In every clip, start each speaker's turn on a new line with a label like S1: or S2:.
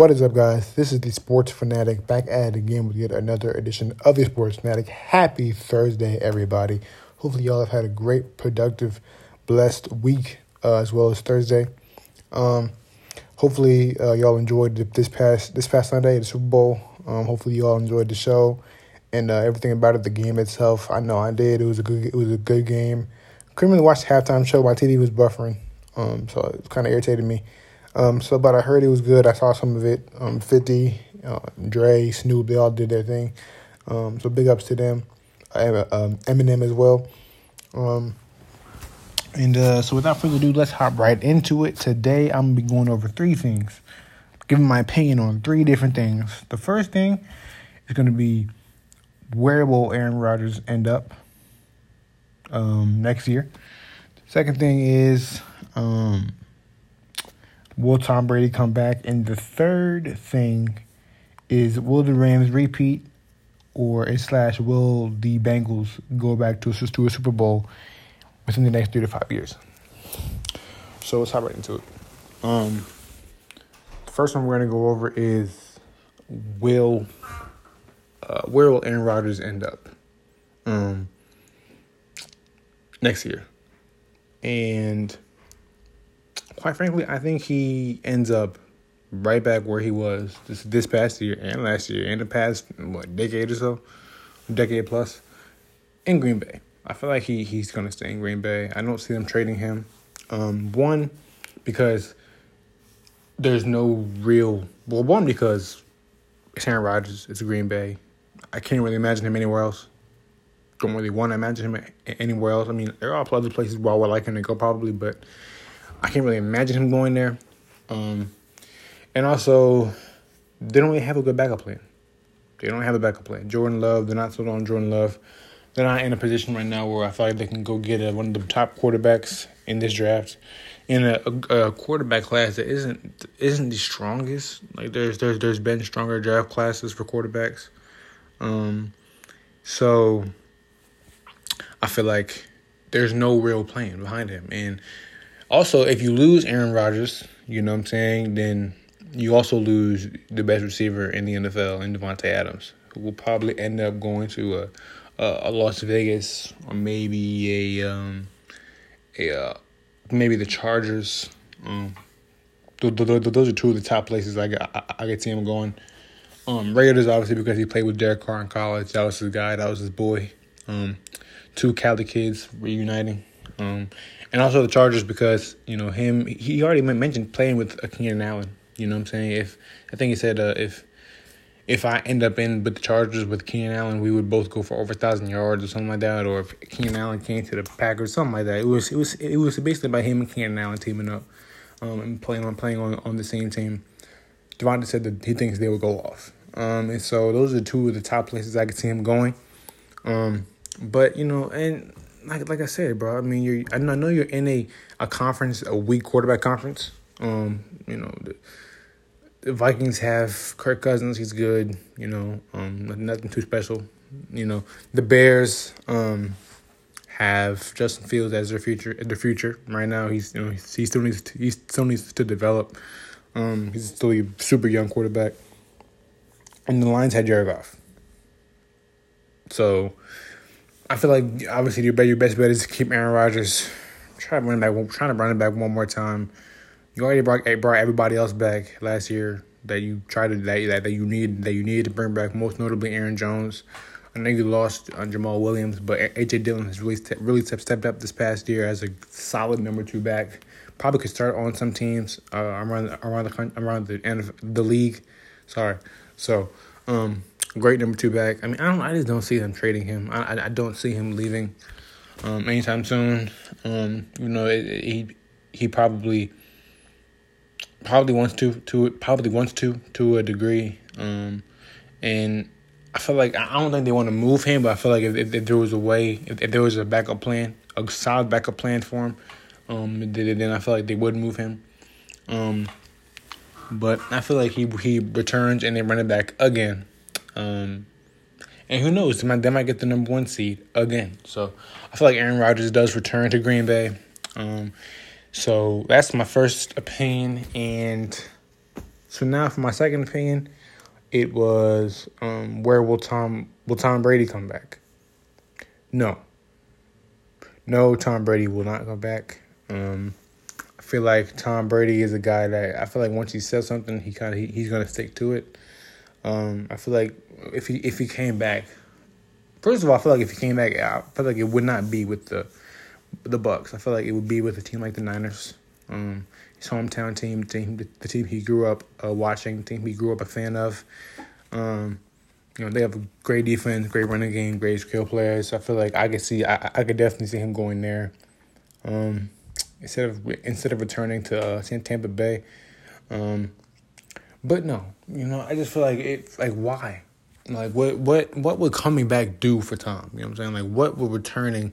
S1: What is up, guys? This is the Sports Fanatic back at it again with yet another edition of the Sports Fanatic. Happy Thursday, everybody. Hopefully, y'all have had a great, productive, blessed week uh, as well as Thursday. Um, hopefully, uh, y'all enjoyed this past this past Sunday, the Super Bowl. Um, hopefully, y'all enjoyed the show and uh, everything about it, the game itself. I know I did. It was a good. It was a good game. Couldn't really watch the halftime show. My TV was buffering, um, so it kind of irritated me. Um, so, but I heard it was good. I saw some of it. Um, 50, uh, Dre, Snoop, they all did their thing. Um, so big ups to them. Uh, um, Eminem as well. Um, and uh, so without further ado, let's hop right into it. Today, I'm to be going over three things, giving my opinion on three different things. The first thing is going to be where will Aaron Rodgers end up um, next year? Second thing is um, Will Tom Brady come back? And the third thing is will the Rams repeat or a slash will the Bengals go back to a, to a Super Bowl within the next three to five years? So let's hop right into it. Um, the first one we're gonna go over is will uh, where will Aaron Rodgers end up um, next year? And quite frankly, I think he ends up right back where he was this this past year and last year and the past what decade or so, decade plus, in Green Bay. I feel like he he's gonna stay in Green Bay. I don't see them trading him. Um, one because there's no real well. One because it's Aaron Rodgers. It's Green Bay. I can't really imagine him anywhere else. Don't really want to imagine him anywhere else. I mean, there are other places where I would like him to go probably, but I can't really imagine him going there. Um, and also, they don't really have a good backup plan. They don't have a backup plan. Jordan Love, they're not sold on Jordan Love. They're not in a position right now where I feel like they can go get a, one of the top quarterbacks in this draft, in a, a, a, quarterback class that isn't isn't the strongest. Like there's there's there's been stronger draft classes for quarterbacks. Um, so I feel like there's no real plan behind him, and also, if you lose Aaron Rodgers, you know what I'm saying, then you also lose the best receiver in the NFL in Davante Adams, who will probably end up going to a a, a Las Vegas or maybe a um a uh, maybe the Chargers. Um, those are two of the top places I got. I, I could see him going. Um, Raiders obviously because he played with Derek Carr in college. That was his guy. That was his boy. Um, two Cali kids reuniting. Um, and also the Chargers because you know him. He already mentioned playing with a Keenan Allen. You know what I'm saying? If I think he said uh, if if I end up in with the Chargers with Keenan Allen, we would both go for over thousand yards or something like that. Or if Keenan Allen came to the Packers, something like that. It was it was it was basically about him and Keenan Allen teaming up, um, and playing on playing on on the same team. Davante said that he thinks they would go off. Um, and so those are two of the top places I could see him going. Um, but you know, and like like I said, bro. I mean, you're I know you're in a a conference, a weak quarterback conference. Um, you know, the, the Vikings have Kirk Cousins. He's good. You know, um, nothing too special. You know, the Bears um have Justin Fields as their future. Their future right now, he's you know he still needs to, he still needs to develop. Um, he's still a super young quarterback, and the Lions had Jared Goff. So I feel like obviously your your best bet is to keep Aaron Rodgers. Try to run back, trying to run it back one more time. You already brought, brought everybody else back last year that you tried to that that you need that you needed to bring back. Most notably Aaron Jones. I know you lost on Jamaal Williams, but AJ Dillon has really really stepped up this past year as a solid number two back. Probably could start on some teams uh, around around the around the end of the league. Sorry, so um, great number two back. I mean, I don't. I just don't see them trading him. I I, I don't see him leaving um, anytime soon. Um, you know, it, it, he he probably probably wants to to probably wants to to a degree. Um, and I feel like I don't think they want to move him, but I feel like if, if, if there was a way, if, if, there was a backup plan, a solid backup plan for him, um, then I feel like they would move him. Um, but I feel like he he returns and they run it back again. Um, and who knows? They might, they might get the number one seed again. So I feel like Aaron Rodgers does return to Green Bay. Um, so that's my first opinion. And So now for my second opinion, it was um, where will Tom will Tom Brady come back? No. No, Tom Brady will not come back. Um, I feel like Tom Brady is a guy that I feel like once he says something, he kind of he, he's gonna stick to it. Um, I feel like if he if he came back, first of all, I feel like if he came back, I feel like it would not be with the the Bucs. I feel like it would be with a team like the Niners. Um, his hometown team, team the team he grew up uh, watching, team he grew up a fan of. Um, you know, they have a great defense, great running game, great skill players. I feel like I could see, I, I could definitely see him going there. Um, instead of instead of returning to uh, Tampa Bay. Um, but no, you know, I just feel like it. Like why? Like what? What? What would coming back do for Tom? You know what I'm saying? Like what would returning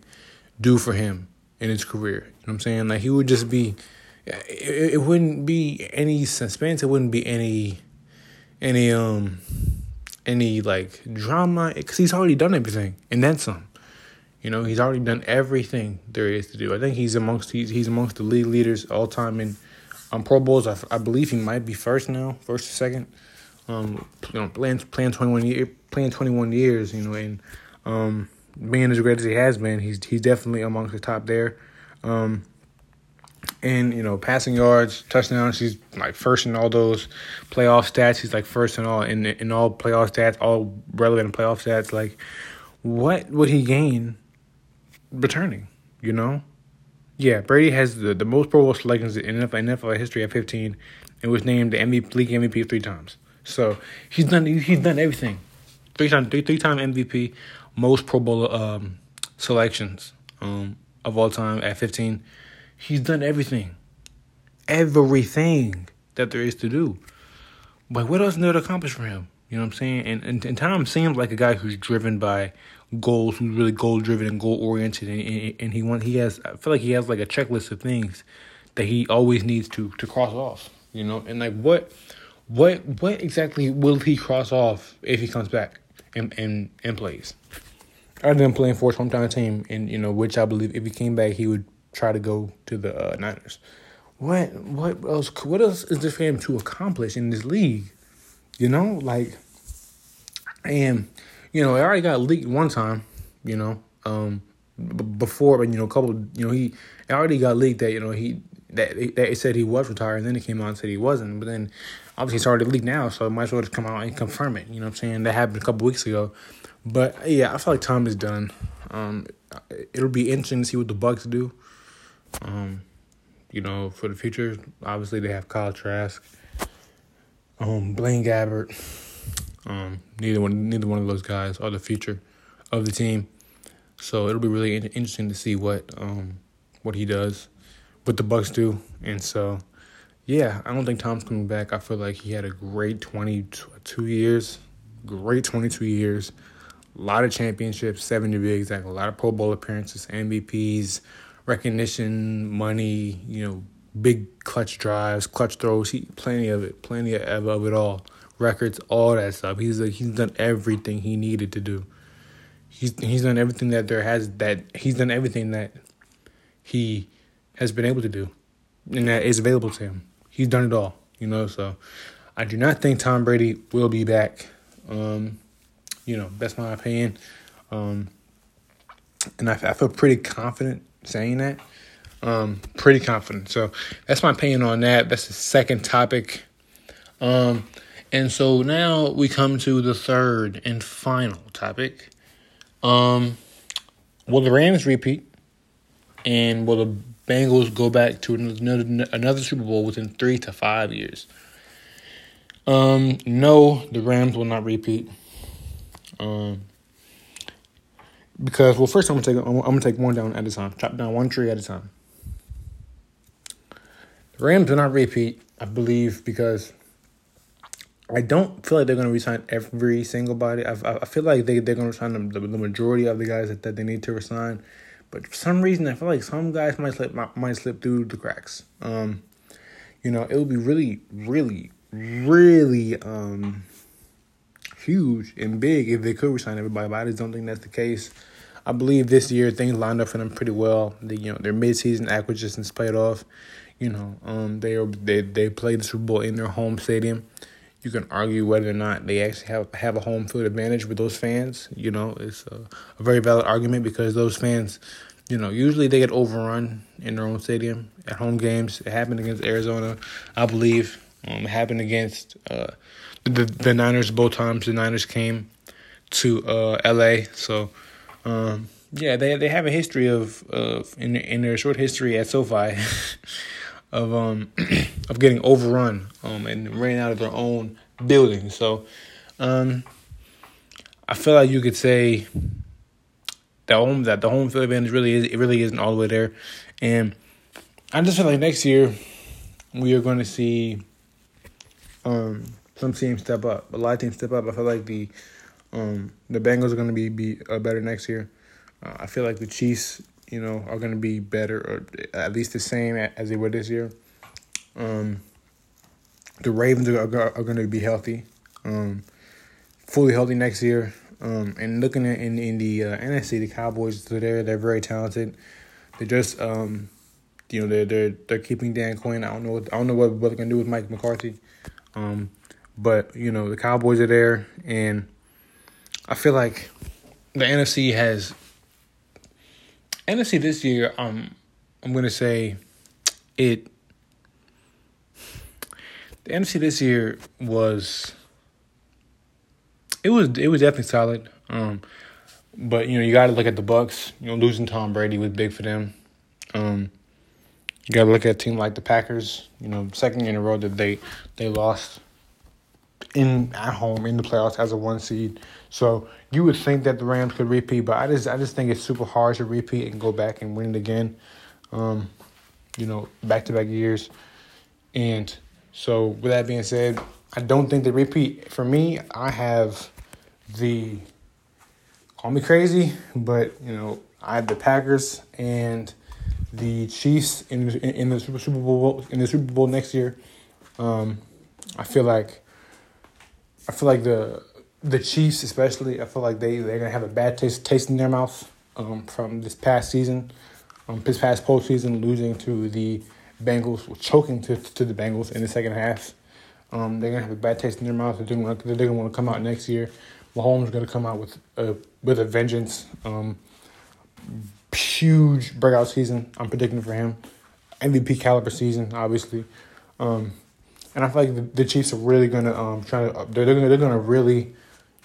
S1: do for him in his career? You know what I'm saying? Like he would just be. It, it wouldn't be any suspense. It wouldn't be any, any um, any like drama because he's already done everything and then some. You know, he's already done everything there is to do. I think he's amongst he's he's amongst the league leaders all time in um, Pro Bowls. I, I believe he might be first now, first or second. Um, you know, playing playing twenty one year playing twenty one years. You know, and um, being as great as he has been, he's he's definitely amongst the top there. Um, and you know, passing yards, touchdowns, he's like first in all those playoff stats. He's like first in all in in all playoff stats, all relevant playoff stats. Like, what would he gain returning? You know, yeah, Brady has the, the most Pro Bowl selections in NFL, NFL history at 15, and was named the MVP, league MVP three times. So he's done he's done everything. Three time three three time MVP, most Pro Bowl um, selections um, of all time at 15. He's done everything, everything that there is to do. But what else is there to accomplish for him? You know what I'm saying? And, and, and Tom seems like a guy who's driven by goals, who's really goal driven and goal oriented, and, and, and he want he has. I feel like he has like a checklist of things that he always needs to to cross off. You know, and like what what what exactly will he cross off if he comes back and and, and plays? Other than playing for his hometown team, and you know, which I believe if he came back, he would try to go to the uh, Niners. What what else? What else is there for him to accomplish in this league? You know, like, and you know, it already got leaked one time. You know, um, b- before, but you know, a couple. You know, he already got leaked that you know he that that it said he was retired, and then it came out and said he wasn't. But then obviously it's already leaked now, so it might as well just come out and confirm it. You know what I'm saying? That happened a couple weeks ago. But yeah, I feel like time is done. Um, it'll be interesting to see what the Bucs do. Um, you know, for the future, obviously they have Kyle Trask, um, Blaine Gabbert. Um, neither one, neither one of those guys are the future of the team. So it'll be really interesting to see what um what he does, what the Bucs do, and so yeah, I don't think Tom's coming back. I feel like he had a great twenty two years, great twenty two years, a lot of championships, seven to be exact, a lot of Pro Bowl appearances, MVPs, recognition, money, you know, big clutch drives, clutch throws, he plenty of it, plenty of, of it all. Records, all that stuff. He's like, he's done everything he needed to do. He's he's done everything that there has that he's done everything that he has been able to do and that is available to him. He's done it all, you know, so I do not think Tom Brady will be back. Um, you know, that's my opinion. Um, and I, I feel pretty confident saying that. Um, pretty confident. So that's my opinion on that. That's the second topic. Um, and so now we come to the third and final topic. Um, will the Rams repeat? And will the Bengals go back to another, another Super Bowl within three to five years? Um, no, the Rams will not repeat. Um, because well, first I'm gonna take I'm gonna take one down at a time, chop down one tree at a time. The Rams do not repeat, I believe, because I don't feel like they're going to resign every single body. I, I feel like they, they're going to resign the, the majority of the guys that, that they need to resign. But for some reason, I feel like some guys might slip might, might slip through the cracks. Um, you know, it would be really, really, really um, huge and big if they could resign everybody. But I just don't think that's the case. I believe this year things lined up for them pretty well. The, you know, their midseason acquisitions paid off. You know, um, they are they they play the Super Bowl in their home stadium. You can argue whether or not they actually have have a home field advantage with those fans. You know, it's a, a very valid argument because those fans, you know, usually they get overrun in their own stadium at home games. It happened against Arizona, I believe. Um, it happened against uh, the the Niners both times. The Niners came to uh, L.A. So. Um, yeah, they they have a history of of in in their short history at SoFi of um of getting overrun um and ran out of their own building. So um I feel like you could say that home that the home field advantage really is it really isn't all the way there. And I just feel like next year we are going to see um some teams step up, a lot of teams step up. I feel like the um the Bengals are going to be be uh, better next year. Uh, I feel like the Chiefs, you know, are going to be better or at least the same as they were this year. Um, the Ravens are, are, going to be healthy, um, fully healthy next year. Um, and looking at in in the uh, NFC, the Cowboys are there. They're very talented. They're just um, you know, they're they're they're keeping Dan Quinn. I don't know what I don't know what, what they're gonna do with Mike McCarthy. Um, but you know, the Cowboys are there, and I feel like the NFC has NFC this year, um, I'm gonna say it. The NFC this year was. It was it was definitely solid, um, but you know you got to look at the Bucs. You know losing Tom Brady was big for them. Um, you got to look at a team like the Packers. You know, second in a row that they they lost in at home in the playoffs as a one seed. So you would think that the Rams could repeat, but I just I just think it's super hard to repeat and go back and win it again. Um, you know, back to back years. And so with that being said, I don't think they repeat. For me, I have the call me crazy, but you know, I have the Packers and the Chiefs in in, in the Super Bowl in the Super Bowl next year. Um, I feel like I feel like the the Chiefs, especially, I feel like they they're gonna have a bad taste taste in their mouth um, from this past season, um, this past postseason, losing to the Bengals, choking to to the Bengals in the second half. Um, they're gonna have a bad taste in their mouth. They're gonna they're gonna want to come out next year. Mahomes gonna come out with a with a vengeance. Um, huge breakout season. I'm predicting for him. MVP caliber season, obviously. Um, and I feel like the, the Chiefs are really gonna um try to they're they're gonna, they're gonna really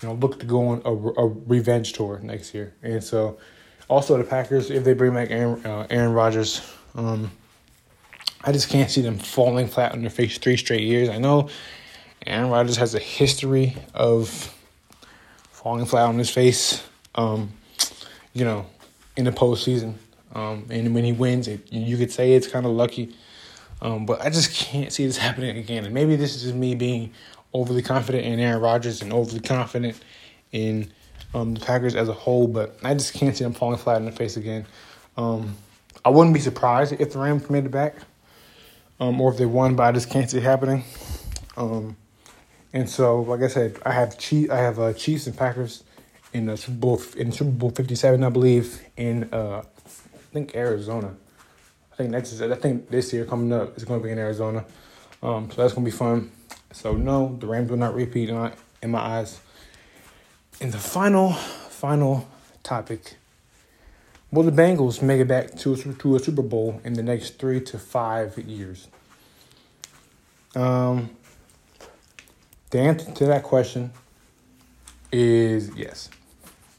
S1: you know look to go on a, a revenge tour next year. And so also the Packers if they bring back Aaron uh, Aaron Rodgers, um, I just can't see them falling flat on their face three straight years. I know Aaron Rodgers has a history of falling flat on his face. Um, you know, in the postseason. Um, and when he wins, it you could say it's kind of lucky. Um, but I just can't see this happening again. And maybe this is just me being overly confident in Aaron Rodgers and overly confident in um, the Packers as a whole. But I just can't see them falling flat in the face again. Um, I wouldn't be surprised if the Rams made it back, um, or if they won, but I just can't see it happening. Um, and so, like I said, I have Chief, I have uh, Chiefs and Packers in the Super Bowl in Super Bowl Fifty Seven, I believe, in uh, I think Arizona. I think next is I think this year coming up is going to be in Arizona. Um, so that's going to be fun. So no, the Rams will not repeat in my, in my eyes. And the final final topic. Will the Bengals make it back to a, to a Super Bowl in the next three to five years? Um, the answer to that question is yes.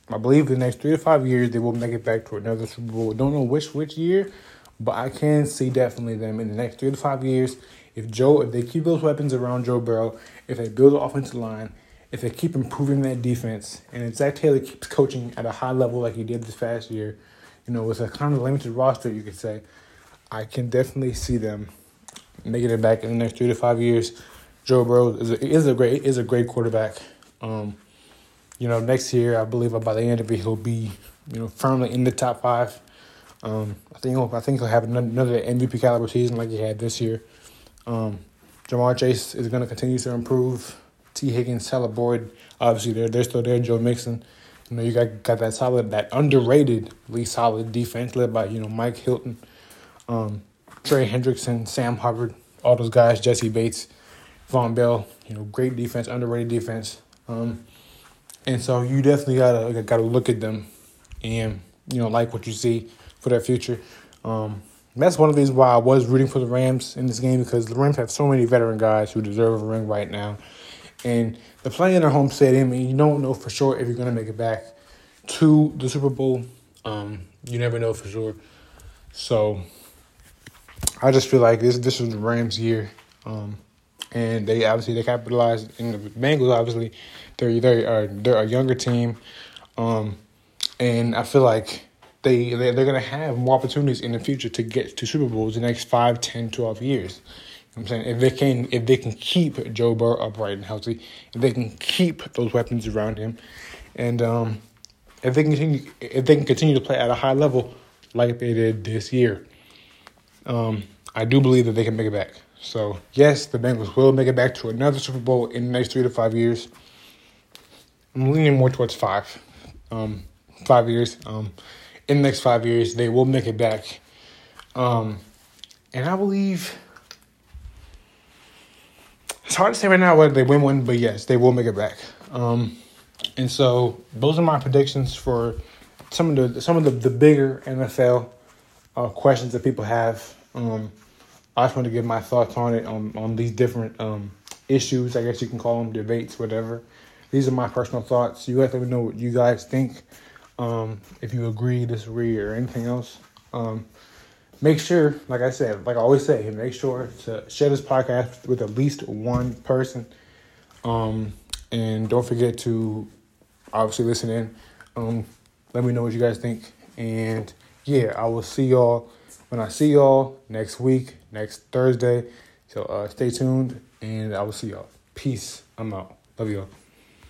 S1: I believe the next three to five years they will make it back to another Super Bowl. Don't know which which year, but I can see definitely them in the next three to five years. If Joe, if they keep those weapons around Joe Burrow, if they build an offensive line, if they keep improving that defense, and if Zac Taylor keeps coaching at a high level like he did this past year, you know, with a kind of limited roster, you could say, I can definitely see them making it back in the next three to five years. Joe Burrow is a, is a great is a great quarterback. Um, you know, next year I believe by the end of it he'll be you know firmly in the top five. Um, I think he'll, I think he'll have another MVP caliber season like he had this year. Um, Ja'Marr Chase is going to continue to improve. Tee Higgins, Tyler Boyd, obviously they're they're still there. Joe Mixon, you know you got got that solid, that underrated, really solid defense led by you know Mike Hilton. Um, Trey Hendrickson, Sam Hubbard, all those guys, Jessie Bates, Vonn Bell. You know, great defense, underrated defense. Um, and so you definitely gotta gotta look at them, and you know like what you see for their future. Um, that's one of the reasons why I was rooting for the Rams in this game because the Rams have so many veteran guys who deserve a ring right now, and they're playing in their home stadium, and you don't know for sure if you're gonna make it back to the Super Bowl. Um, you never know for sure. So I just feel like this this was the Rams' year, um, and they obviously they capitalized. And the Bengals obviously they're they are they're a younger team, um, and I feel like they they they're gonna have more opportunities in the future to get to Super Bowls the next 5, 10, 12 years. I'm saying if they can if they can keep Joe Burrow upright and healthy, if they can keep those weapons around him, and um, if they can continue if they can continue to play at a high level like they did this year, um, I do believe that they can make it back. So yes, the Bengals will make it back to another Super Bowl in the next three to five years. I'm leaning more towards five, um, five years. Um, in the next five years, they will make it back. Um, and I believe it's hard to say right now whether they win one, but yes, they will make it back. Um, and so those are my predictions for some of the some of the, the bigger NFL uh, questions that people have. Um, I just want to give my thoughts on it on on these different um, issues. I guess you can call them debates, whatever. These are my personal thoughts. You guys let me know what you guys think. Um, if you agree, disagree, or anything else. Um, make sure, like I said, like I always say, make sure to share this podcast with at least one person. Um, and don't forget to obviously listen in. Um, let me know what you guys think. And yeah, I will see y'all when I see y'all next week, next Thursday. So uh, stay tuned and I will see y'all. Peace. I'm out. Love y'all.